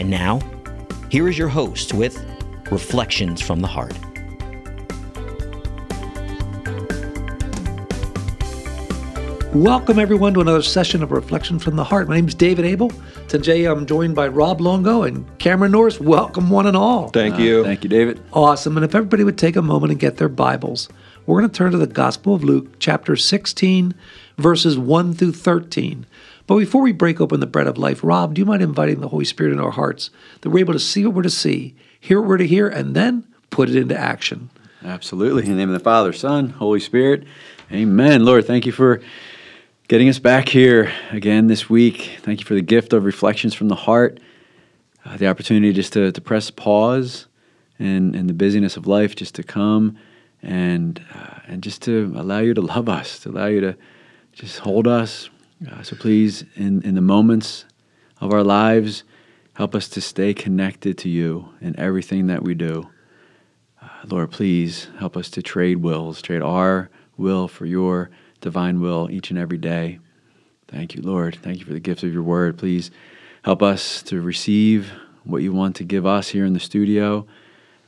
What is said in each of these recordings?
And now, here is your host with Reflections from the Heart. Welcome, everyone, to another session of Reflection from the Heart. My name is David Abel. Today I'm joined by Rob Longo and Cameron Norris. Welcome, one and all. Thank you. Uh, thank you, David. Awesome. And if everybody would take a moment and get their Bibles, we're going to turn to the Gospel of Luke, chapter 16, verses 1 through 13. But before we break open the bread of life, Rob, do you mind inviting the Holy Spirit in our hearts that we're able to see what we're to see, hear what we're to hear, and then put it into action? Absolutely. In the name of the Father, Son, Holy Spirit. Amen. Lord, thank you for getting us back here again this week. Thank you for the gift of reflections from the heart, uh, the opportunity just to, to press pause in, in the busyness of life, just to come and, uh, and just to allow you to love us, to allow you to just hold us. Uh, so please, in, in the moments of our lives, help us to stay connected to you in everything that we do. Uh, Lord, please help us to trade wills, trade our will for your divine will each and every day. Thank you, Lord. Thank you for the gifts of your word. Please help us to receive what you want to give us here in the studio.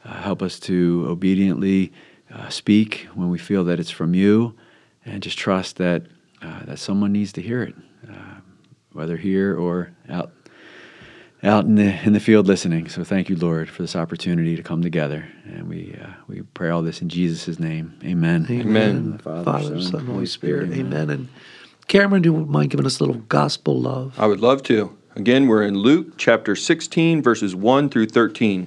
Uh, help us to obediently uh, speak when we feel that it's from you, and just trust that uh, that someone needs to hear it, uh, whether here or out out in the in the field listening. So thank you, Lord, for this opportunity to come together, and we uh, we pray all this in Jesus' name. Amen. Amen. Father, Father Son, Son, Holy Spirit. Spirit. Amen. And Cameron, do you mind giving us a little gospel love? I would love to. Again, we're in Luke chapter 16, verses 1 through 13.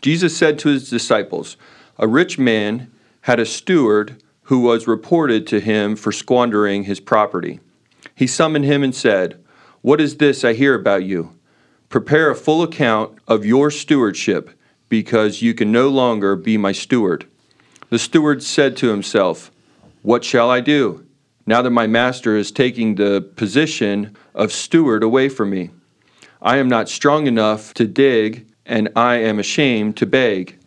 Jesus said to his disciples, A rich man had a steward who was reported to him for squandering his property. He summoned him and said, What is this I hear about you? Prepare a full account of your stewardship, because you can no longer be my steward. The steward said to himself, What shall I do, now that my master is taking the position of steward away from me? I am not strong enough to dig, and I am ashamed to beg.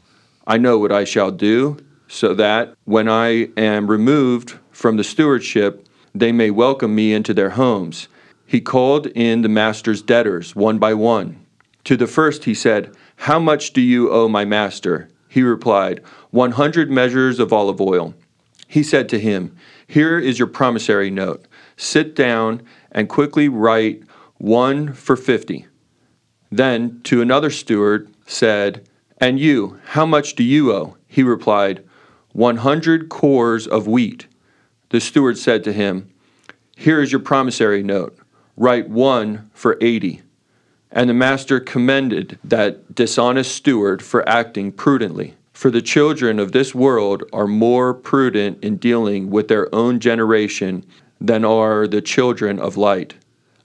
I know what I shall do, so that when I am removed from the stewardship, they may welcome me into their homes. He called in the master's debtors one by one. To the first he said, How much do you owe my master? He replied, One hundred measures of olive oil. He said to him, Here is your promissory note. Sit down and quickly write one for fifty. Then to another steward said, And you, how much do you owe? He replied, One hundred kors of wheat. The steward said to him, Here is your promissory note write one for eighty. And the master commended that dishonest steward for acting prudently. For the children of this world are more prudent in dealing with their own generation than are the children of light.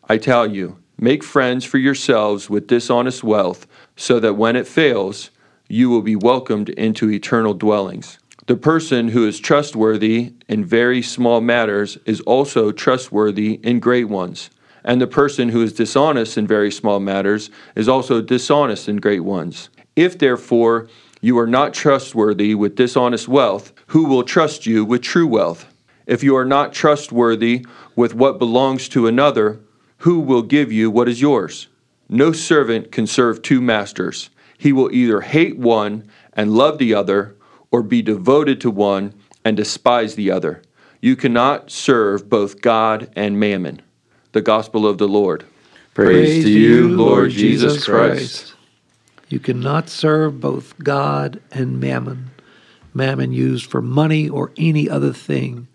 I tell you, make friends for yourselves with dishonest wealth, so that when it fails, you will be welcomed into eternal dwellings. The person who is trustworthy in very small matters is also trustworthy in great ones and the person who is dishonest in very small matters is also dishonest in great ones. If therefore you are not trustworthy with dishonest wealth, who will trust you with true wealth? If you are not trustworthy with what belongs to another, who will give you what is yours? No servant can serve two masters. He will either hate one and love the other, or be devoted to one and despise the other. You cannot serve both God and mammon the gospel of the Lord. Praise, Praise to you, Lord Jesus Christ. You cannot serve both God and mammon. Mammon used for money or any other thing.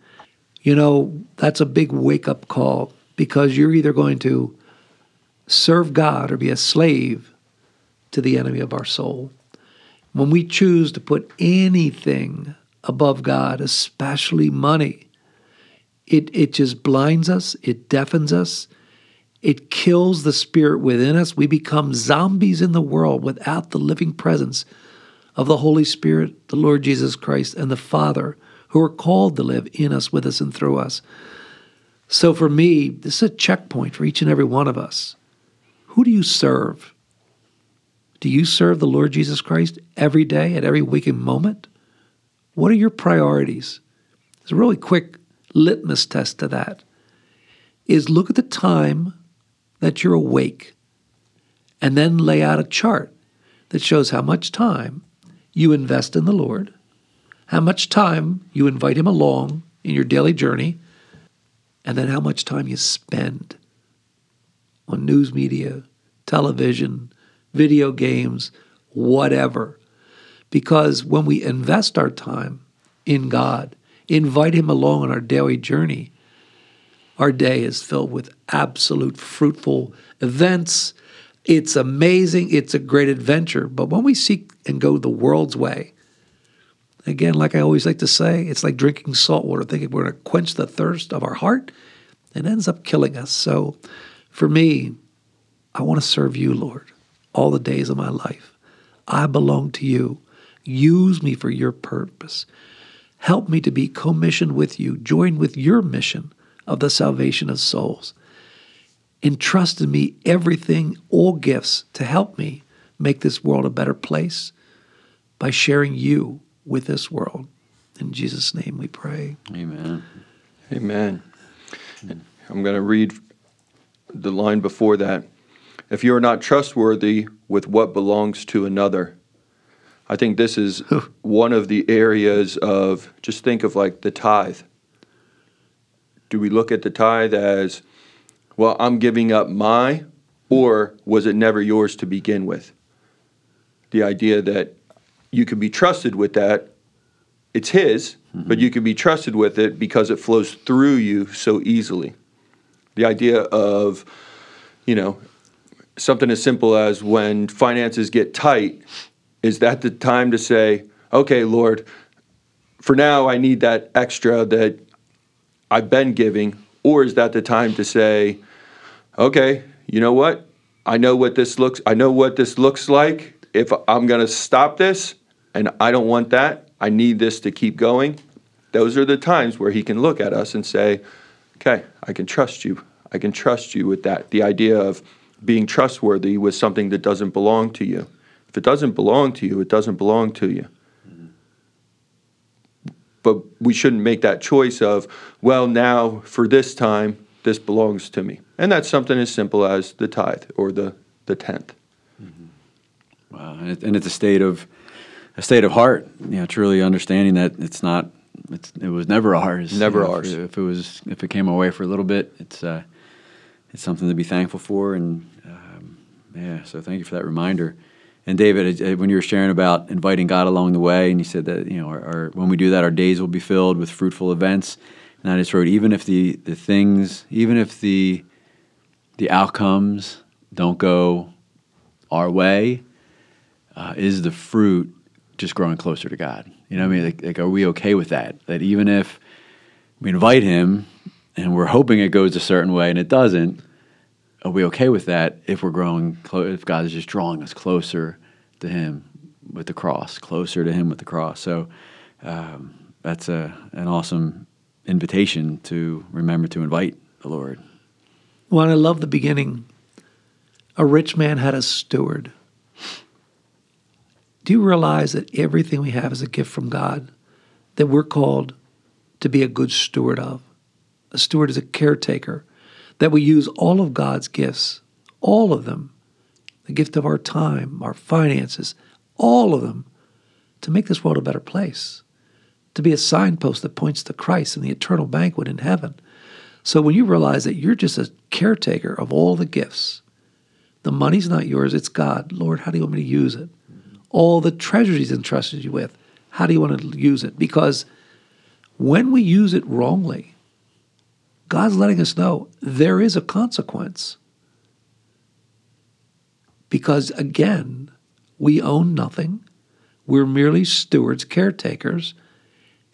You know, that's a big wake up call because you're either going to serve God or be a slave to the enemy of our soul. When we choose to put anything above God, especially money, it, it just blinds us, it deafens us, It kills the spirit within us. We become zombies in the world without the living presence of the Holy Spirit, the Lord Jesus Christ, and the Father, who are called to live in us, with us, and through us. So for me, this is a checkpoint for each and every one of us. Who do you serve? Do you serve the Lord Jesus Christ every day, at every waking moment? What are your priorities? It's a really quick litmus test to that. Is look at the time that you're awake and then lay out a chart that shows how much time you invest in the Lord, how much time you invite Him along in your daily journey, and then how much time you spend on news media, television, video games, whatever. Because when we invest our time in God, invite Him along on our daily journey, our day is filled with absolute fruitful events. It's amazing. It's a great adventure. But when we seek and go the world's way, again, like I always like to say, it's like drinking salt water, thinking we're going to quench the thirst of our heart. It ends up killing us. So for me, I want to serve you, Lord, all the days of my life. I belong to you. Use me for your purpose. Help me to be commissioned with you, joined with your mission of the salvation of souls. Entrust in me everything, all gifts to help me make this world a better place by sharing you with this world. In Jesus' name we pray. Amen. Amen. I'm going to read the line before that. If you are not trustworthy with what belongs to another, I think this is one of the areas of just think of like the tithe. Do we look at the tithe as, well, I'm giving up my, or was it never yours to begin with? The idea that you can be trusted with that, it's his, mm-hmm. but you can be trusted with it because it flows through you so easily. The idea of, you know, something as simple as when finances get tight, is that the time to say, okay, Lord, for now I need that extra that I've been giving? Or is that the time to say, okay, you know what? I know what this looks I know what this looks like. If I'm going to stop this and I don't want that, I need this to keep going. Those are the times where he can look at us and say, "Okay, I can trust you. I can trust you with that." The idea of being trustworthy with something that doesn't belong to you. If it doesn't belong to you, it doesn't belong to you but we shouldn't make that choice of, well, now for this time, this belongs to me. And that's something as simple as the tithe or the, the tenth. Mm-hmm. Wow. And, it, and, it's a state of a state of heart, you know, truly understanding that it's not, it's, it was never ours. Never you know, ours. If, if, it was, if it came away for a little bit, it's, uh, it's something to be thankful for. And um, yeah, so thank you for that reminder. And David, when you were sharing about inviting God along the way, and you said that you know, our, our, when we do that, our days will be filled with fruitful events. And I just wrote, even if the the things, even if the the outcomes don't go our way, uh, is the fruit just growing closer to God? You know, what I mean, like, like, are we okay with that? That even if we invite Him and we're hoping it goes a certain way and it doesn't, are we okay with that if we're growing clo- if God is just drawing us closer to Him with the cross, closer to Him with the cross? So um, that's a an awesome invitation to remember to invite the Lord. Well, I love the beginning. A rich man had a steward. Do you realize that everything we have is a gift from God that we're called to be a good steward of? A steward is a caretaker that we use all of God's gifts, all of them, the gift of our time, our finances, all of them, to make this world a better place, to be a signpost that points to Christ and the eternal banquet in heaven. So when you realize that you're just a caretaker of all the gifts, the money's not yours, it's God. Lord, how do you want me to use it? All the treasures He's entrusted you with, how do you want to use it? Because when we use it wrongly, God's letting us know there is a consequence. Because again, we own nothing. We're merely stewards, caretakers.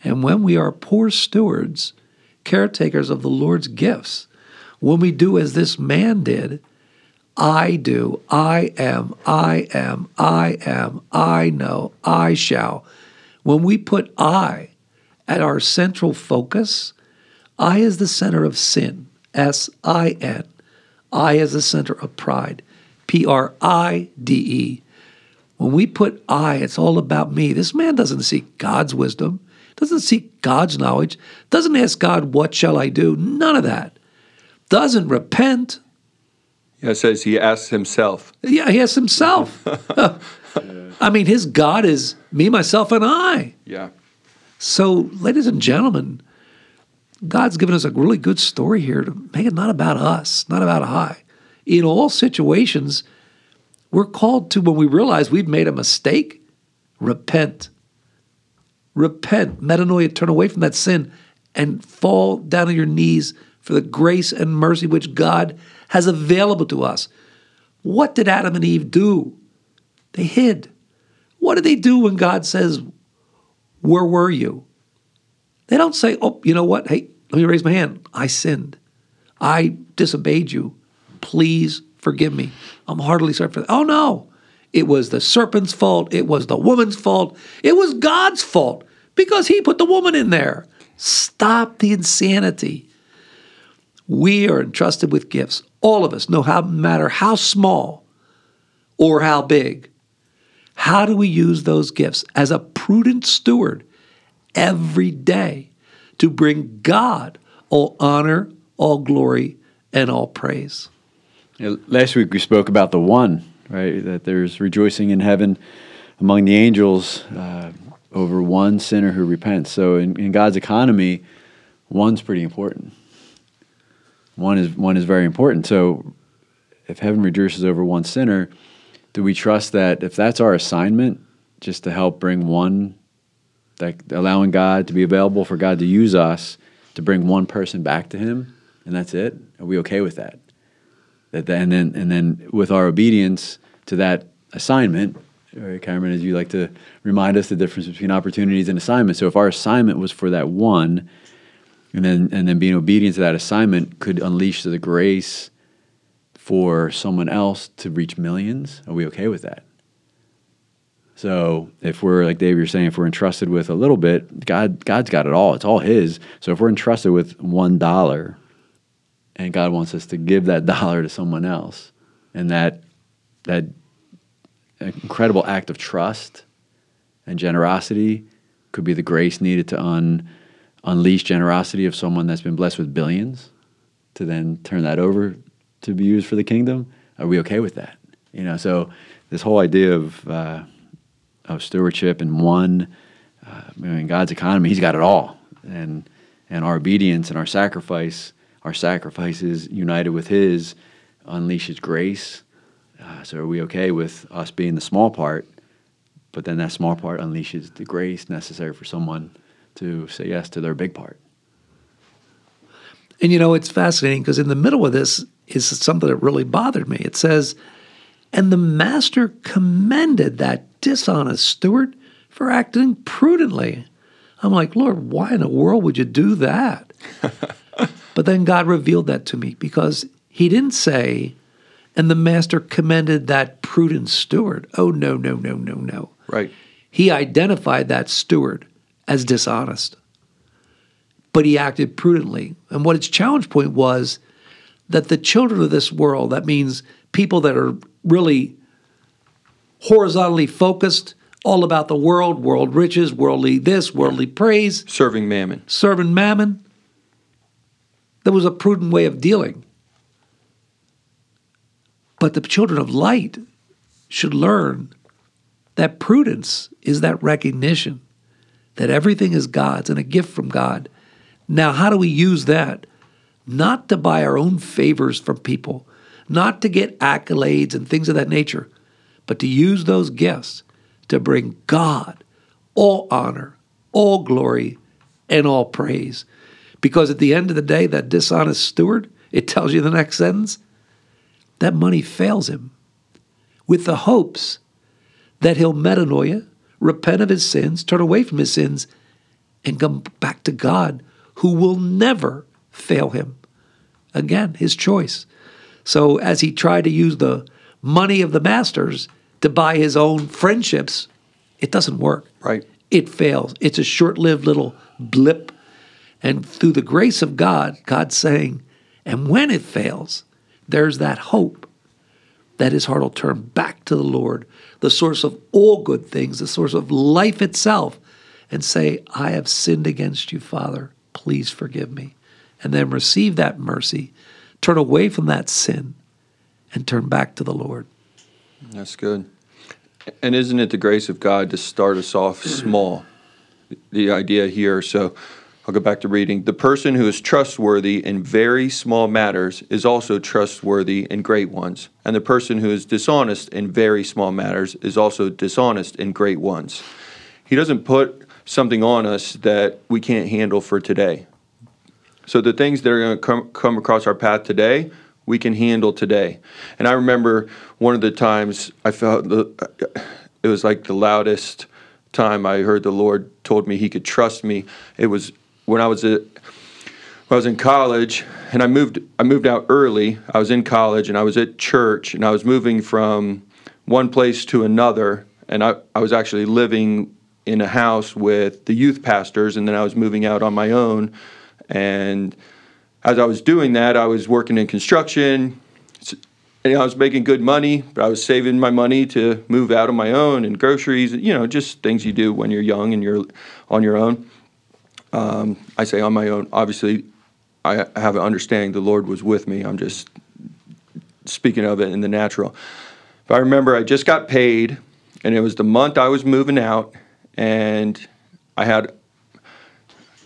And when we are poor stewards, caretakers of the Lord's gifts, When we do as this man did, I do, I am, I am, I am, I know, I shall. When we put I at our central focus, I is the center of sin, S I N. I is the center of pride, P R I D E. When we put I, it's all about me. This man doesn't seek God's wisdom, doesn't seek God's knowledge, doesn't ask God, What shall I do? None of that. Doesn't repent. Yeah, it says he asks himself. Yeah, he asks himself. I mean, his God is me, myself, and I. Yeah. So, ladies and gentlemen, God's given us a really good story here to make it not about us, not about I. In all situations, we're called to, when we realize we've made a mistake, repent. Repent, metanoia, turn away from that sin and fall down on your knees for the grace and mercy which God has available to us. What did Adam and Eve do? They hid. What did they do when God says, Where were you? They don't say, Oh, you know what? Hey, let me raise my hand. I sinned. I disobeyed you. Please forgive me. I'm heartily sorry for that. Oh, no. It was the serpent's fault. It was the woman's fault. It was God's fault because he put the woman in there. Stop the insanity. We are entrusted with gifts. All of us, no matter how small or how big. How do we use those gifts as a prudent steward every day to bring God all honor, all glory, and all praise? Last week we spoke about the one, right? That there's rejoicing in heaven among the angels uh, over one sinner who repents. So in, in God's economy, one's pretty important. One is one is very important. So if heaven rejoices over one sinner, do we trust that if that's our assignment, just to help bring one, that allowing God to be available for God to use us to bring one person back to Him, and that's it? Are we okay with that? That and then and then with our obedience to that assignment, right, Cameron, as you like to remind us the difference between opportunities and assignments. So if our assignment was for that one, and then and then being obedient to that assignment could unleash the grace for someone else to reach millions. Are we okay with that? So if we're like Dave, you're saying, if we're entrusted with a little bit, God God's got it all. It's all His. So if we're entrusted with one dollar, and God wants us to give that dollar to someone else, and that that incredible act of trust and generosity could be the grace needed to un unleash generosity of someone that's been blessed with billions to then turn that over to be used for the kingdom? Are we okay with that? You know, so this whole idea of uh, of stewardship and one, uh, God's economy, He's got it all, and and our obedience and our sacrifice, our sacrifices united with His, unleashes grace. Uh, so are we okay with us being the small part, but then that small part unleashes the grace necessary for someone to say yes to their big part. And you know, it's fascinating because in the middle of this is something that really bothered me. It says, And the master commended that dishonest steward for acting prudently. I'm like, Lord, why in the world would you do that? but then God revealed that to me because he didn't say, and the master commended that prudent steward. Oh, no, no, no, no, no. Right. He identified that steward as dishonest. But he acted prudently. And what its challenge point was that the children of this world, that means people that are really horizontally focused, all about the world, world riches, worldly this, worldly praise, Serving mammon. serving mammon, there was a prudent way of dealing. But the children of light should learn that prudence is that recognition that everything is God's and a gift from God. Now, how do we use that? Not to buy our own favors from people, not to get accolades and things of that nature, but to use those gifts to bring God all honor, all glory, and all praise. Because at the end of the day, that dishonest steward, it tells you the next sentence, that money fails him with the hopes that he'll metanoia, repent of his sins, turn away from his sins, and come back to God, who will never fail him. Again, his choice. So as he tried to use the money of the masters to buy his own friendships, it doesn't work. Right. It fails. It's a short lived little blip. And through the grace of God, God's saying, and when it fails, there's that hope that his heart will turn back to the Lord, the source of all good things, the source of life itself, and say, I have sinned against you, Father. Please forgive me. And then receive that mercy, turn away from that sin, and turn back to the Lord. That's good. And isn't it the grace of God to start us off small? The idea here. So I'll go back to reading. The person who is trustworthy in very small matters is also trustworthy in great ones. And the person who is dishonest in very small matters is also dishonest in great ones. He doesn't put something on us that we can't handle for today. So the things that are going to come, come across our path today, we can handle today. And I remember one of the times I felt the, it was like the loudest time I heard the Lord told me He could trust me. It was when I was when I was in college and I moved I moved out early. I was in college and I was at church and I was moving from one place to another and I, I was actually living in a house with the youth pastors and then I was moving out on my own and as I was doing that I was working in construction and I was making good money, but I was saving my money to move out on my own and groceries, you know, just things you do when you're young and you're on your own. Um, I say on my own. Obviously, I have an understanding the Lord was with me. I'm just speaking of it in the natural. But I remember I just got paid, and it was the month I was moving out, and I had,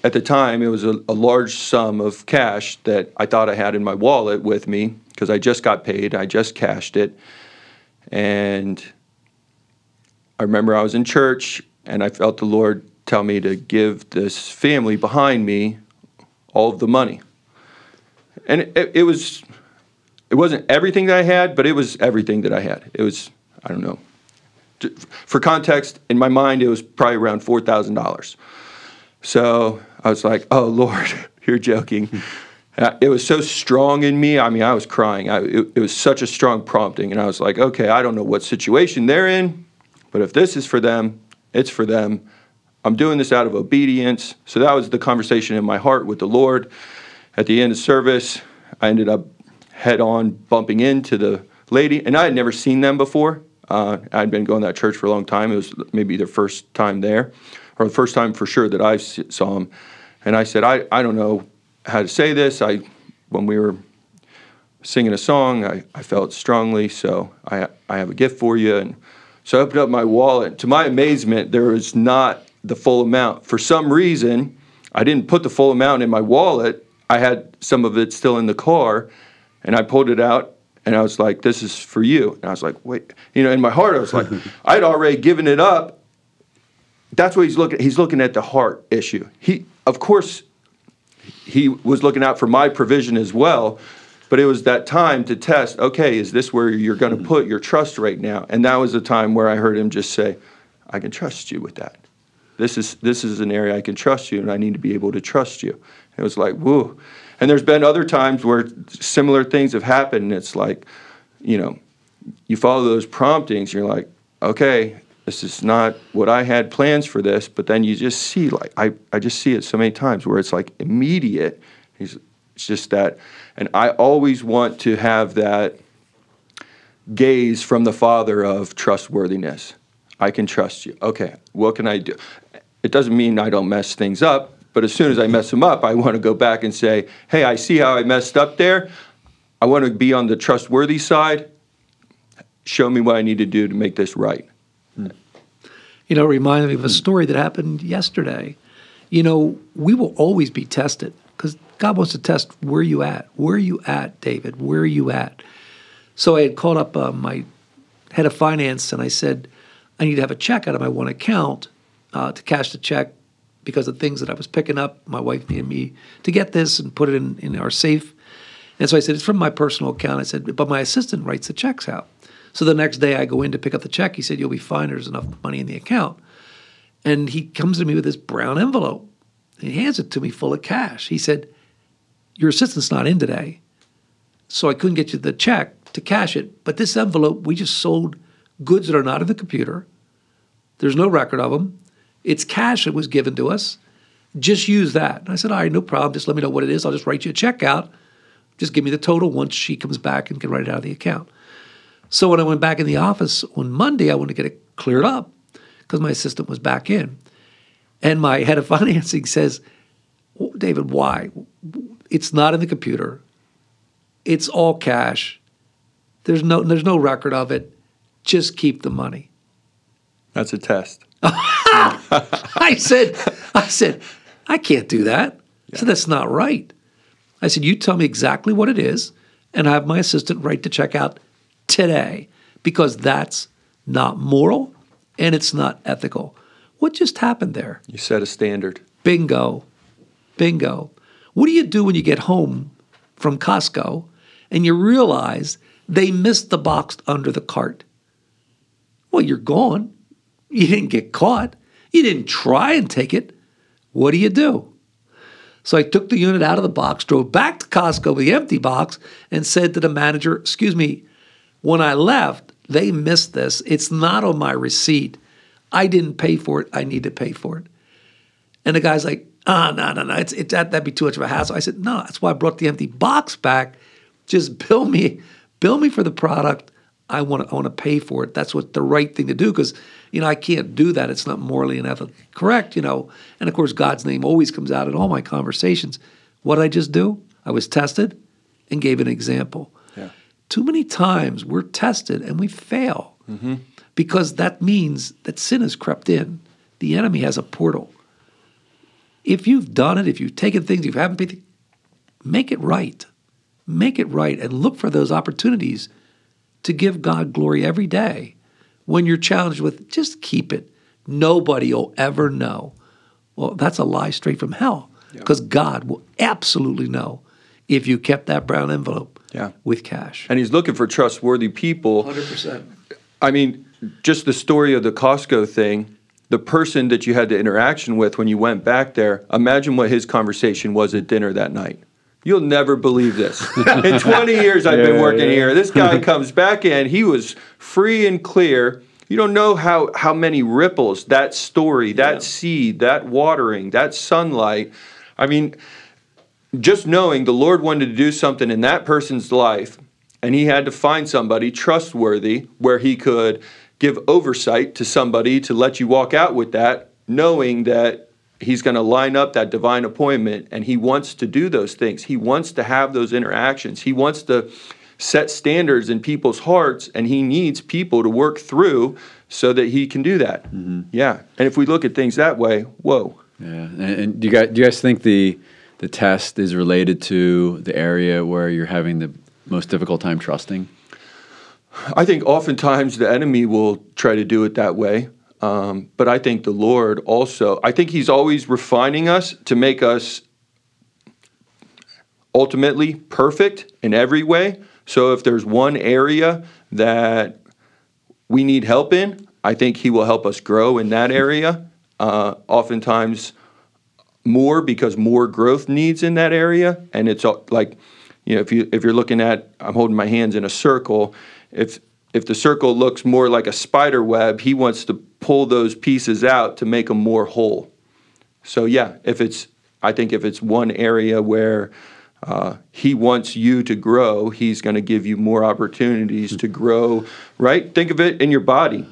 at the time, it was a, a large sum of cash that I thought I had in my wallet with me because I just got paid. I just cashed it. And I remember I was in church, and I felt the Lord tell me to give this family behind me all of the money. And it, it, was, it wasn't everything that I had, but it was everything that I had. It was, I don't know. For context, in my mind, it was probably around $4,000. So I was like, oh, Lord, you're joking. Uh, it was so strong in me. I mean, I was crying. I, it, it was such a strong prompting. And I was like, okay, I don't know what situation they're in, but if this is for them, it's for them. I'm doing this out of obedience. So that was the conversation in my heart with the Lord. At the end of service, I ended up head on bumping into the lady, and I had never seen them before. Uh, I'd been going to that church for a long time. It was maybe their first time there, or the first time for sure that I saw him. And I said, I, I don't know how to say this. I, when we were singing a song, I, I felt strongly, so I, I have a gift for you. And so I opened up my wallet. To my amazement, there was not the full amount. For some reason, I didn't put the full amount in my wallet. I had some of it still in the car, and I pulled it out, and I was like, "This is for you." And I was like, "Wait," you know, in my heart, I was like, I'd already given it up. That's what he's looking. He's looking at the heart issue. He, of course, he was looking out for my provision as well. But it was that time to test. Okay, is this where you're going to mm-hmm. put your trust right now? And that was the time where I heard him just say, "I can trust you with that." This is this is an area I can trust you, and I need to be able to trust you. it was like, whoa. And there's been other times where similar things have happened, and it's like, you know, you follow those promptings, you're like, okay, this is not what I had plans for this, but then you just see like I, I just see it so many times where it's like immediate. It's just that and I always want to have that gaze from the father of trustworthiness. I can trust you. Okay, what can I do? It doesn't mean I don't mess things up, but as soon as I mess them up, I want to go back and say, hey, I see how I messed up there. I want to be on the trustworthy side. Show me what I need to do to make this right. You know, it reminded me of a story that happened yesterday. You know, we will always be tested because God wants to test where you at. Where are you at, David? Where are you at? So I had called up uh, my head of finance and I said, I need to have a check out of my one account uh, to cash the check because of things that I was picking up. My wife needed me to get this and put it in, in our safe. And so I said, It's from my personal account. I said, But my assistant writes the checks out. So the next day I go in to pick up the check. He said, You'll be fine. There's enough money in the account. And he comes to me with this brown envelope and he hands it to me full of cash. He said, Your assistant's not in today, So I couldn't get you the check to cash it. But this envelope, we just sold goods that are not in the computer. There's no record of them. It's cash that was given to us. Just use that. And I said, all right, no problem. Just let me know what it is. I'll just write you a check out. Just give me the total once she comes back and can write it out of the account. So when I went back in the office on Monday, I wanted to get it cleared up because my assistant was back in. And my head of financing says, David, why? It's not in the computer. It's all cash. There's no there's no record of it. Just keep the money. That's a test. I said, I said, I can't do that. I said, that's not right. I said, you tell me exactly what it is, and I have my assistant write the check out today because that's not moral and it's not ethical. What just happened there? You set a standard. Bingo. Bingo. What do you do when you get home from Costco and you realize they missed the box under the cart? Well, you're gone. You didn't get caught. You didn't try and take it. What do you do? So I took the unit out of the box, drove back to Costco with the empty box, and said to the manager, Excuse me, when I left, they missed this. It's not on my receipt. I didn't pay for it. I need to pay for it. And the guy's like, ah, no, no, no. It's, it, that, that'd be too much of a hassle. I said, no, that's why I brought the empty box back. Just bill me, bill me for the product. I want to, I want to pay for it. That's what the right thing to do because, you know, I can't do that. It's not morally and ethically correct, you know. And of course, God's name always comes out in all my conversations. What I just do? I was tested and gave an example. Too many times we're tested and we fail mm-hmm. because that means that sin has crept in. The enemy has a portal. If you've done it, if you've taken things you haven't paid, make it right. Make it right and look for those opportunities to give God glory every day. When you're challenged with, just keep it. Nobody will ever know. Well, that's a lie straight from hell because God will absolutely know if you kept that brown envelope Yeah. with cash. And he's looking for trustworthy people. 100%. I mean, just the story of the Costco thing, the person that you had the interaction with when you went back there, imagine what his conversation was at dinner that night. You'll never believe this. in 20 years I've been working yeah. here, this guy comes back in, he was free and clear. You don't know how, how many ripples that story, that seed, that watering, that sunlight. I mean, just knowing the Lord wanted to do something in that person's life, and he had to find somebody trustworthy where he could give oversight to somebody to let you walk out with that, knowing that he's going to line up that divine appointment and he wants to do those things. He wants to have those interactions. He wants to set standards in people's hearts, and he needs people to work through so that he can do that. Mm-hmm. Yeah. And if we look at things that way, whoa. Yeah, and, and do you guys do you guys think the the test is related to the area where you're having the most difficult time trusting? I think oftentimes the enemy will try to do it that way. Um, but I think the Lord also, I think He's always refining us to make us ultimately perfect in every way. So if there's one area that we need help in, I think He will help us grow in that area. Uh, oftentimes, more because more growth needs in that area. And it's like you know if you if you're looking at I'm holding my hands in a circle if if the circle looks more like a spider web he wants to pull those pieces out to make them more whole. So yeah if it's I think if it's one area where uh, he wants you to grow he's going to give you more opportunities to grow right? Think of it in your body.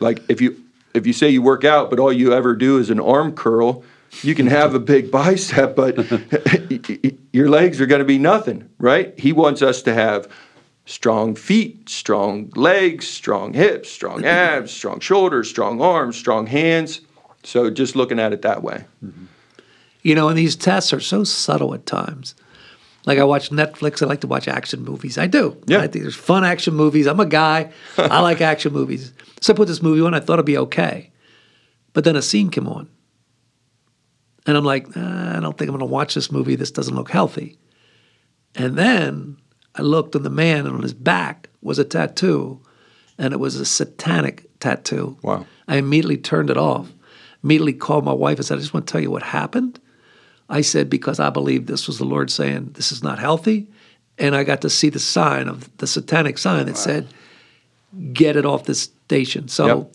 Like if you if you say you work out but all you ever do is an arm curl you can have a big bicep but your legs are going to be nothing right he wants us to have strong feet strong legs strong hips strong abs strong shoulders strong arms strong hands so just looking at it that way mm-hmm. You know, and these tests are so subtle at times. Like I watch Netflix, I like to watch action movies. I do. Yeah. I think there's fun action movies. I'm a guy. I like action movies. So I put this movie on. I thought it'd be okay, but then a scene came on, and I'm like, "Ah, I don't think I'm going to watch this movie. This doesn't look healthy. And then I looked, and the man on his back was a tattoo, and it was a satanic tattoo. Wow. I immediately turned it off. Immediately called my wife and said, I just want to tell you what happened. I said, because I believe this was the Lord saying, this is not healthy. and I got to see the sign of the satanic sign that said, "Get it off this station." So,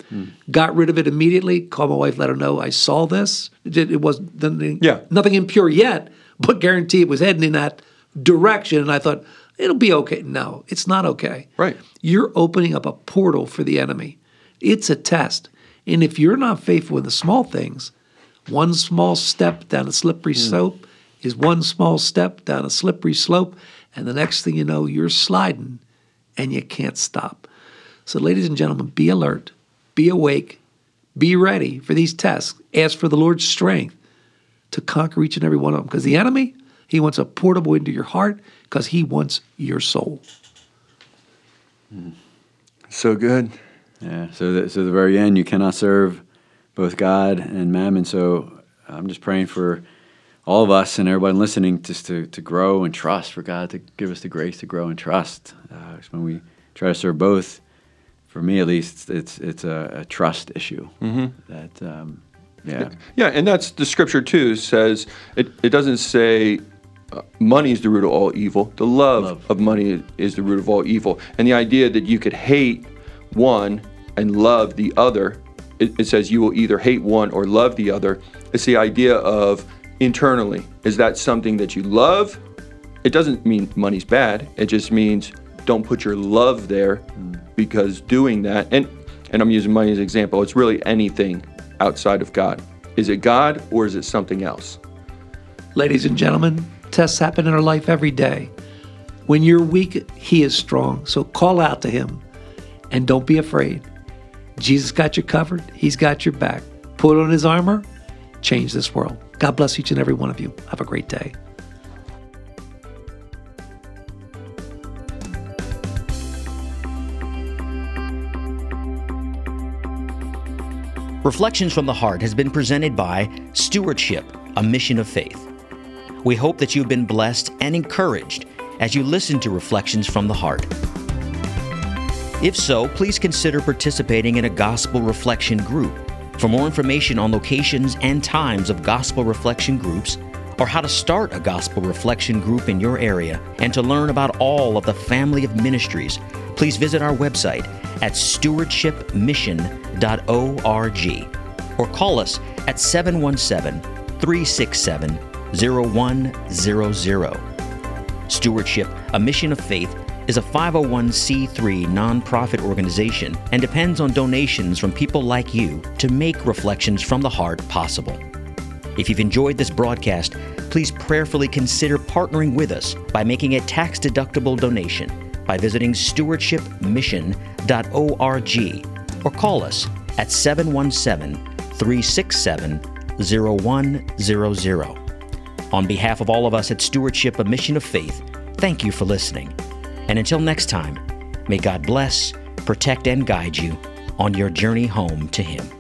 got rid of it immediately. Called my wife, let her know I saw this. It, it was nothing, Yeah. nothing impure yet, but guarantee it was heading in that direction. And I thought it'll be okay. No, it's not okay. Right. You're opening up a portal for the enemy. It's a test, and if you're not faithful in the small things, one small step down a slippery hmm. slope is one small step down a slippery slope, and the next thing you know, you're sliding and you can't stop. So, ladies and gentlemen, be alert, be awake, be ready for these tests. Ask for the Lord's strength to conquer each and every one of them because the enemy, he wants a portable into your heart because he wants your soul. So good. Yeah. So, the, so the very end, you cannot serve both God and mammon. So, I'm just praying for all of us and everybody listening just to, to grow and trust for God to give us the grace to grow and trust. Uh, 'cause when we try to serve both, for me at least, it's it's, it's a, a trust issue. That um, yeah. Yeah, and that's the scripture too says it, it doesn't say uh, money is the root of all evil. The love, Love. of money is the root of all evil. And the idea that you could hate one and love the other, it, it says you will either hate one or love the other. It's the idea of internally. Is that something that you love? It doesn't mean money's bad. It just means don't put your love there because doing that and and I'm using money as an example, it's really anything outside of God. Is it God or is it something else? Ladies and gentlemen, tests happen in our life every day. When you're weak, He is strong. So call out to Him and don't be afraid. Jesus got you covered, He's got your back. Put on His armor, change this world. God bless each and every one of you. Have a great day. Reflections from the Heart has been presented by Stewardship, a mission of faith. We hope that you've been blessed and encouraged as you listen to Reflections from the Heart. If so, please consider participating in a gospel reflection group. For more information on locations and times of gospel reflection groups, or how to start a gospel reflection group in your area, and to learn about all of the family of ministries, please visit our website at stewardshipmission.org or call us at 717 367 0100. Stewardship, a mission of faith, is a 501c3 nonprofit organization and depends on donations from people like you to make Reflections from the Heart possible. If you've enjoyed this broadcast, please prayerfully consider partnering with us by making a tax deductible donation by visiting stewardshipmission.org or call us at 717 367 0100. On behalf of all of us at Stewardship, a mission of faith, thank you for listening. And until next time, may God bless, protect, and guide you on your journey home to Him.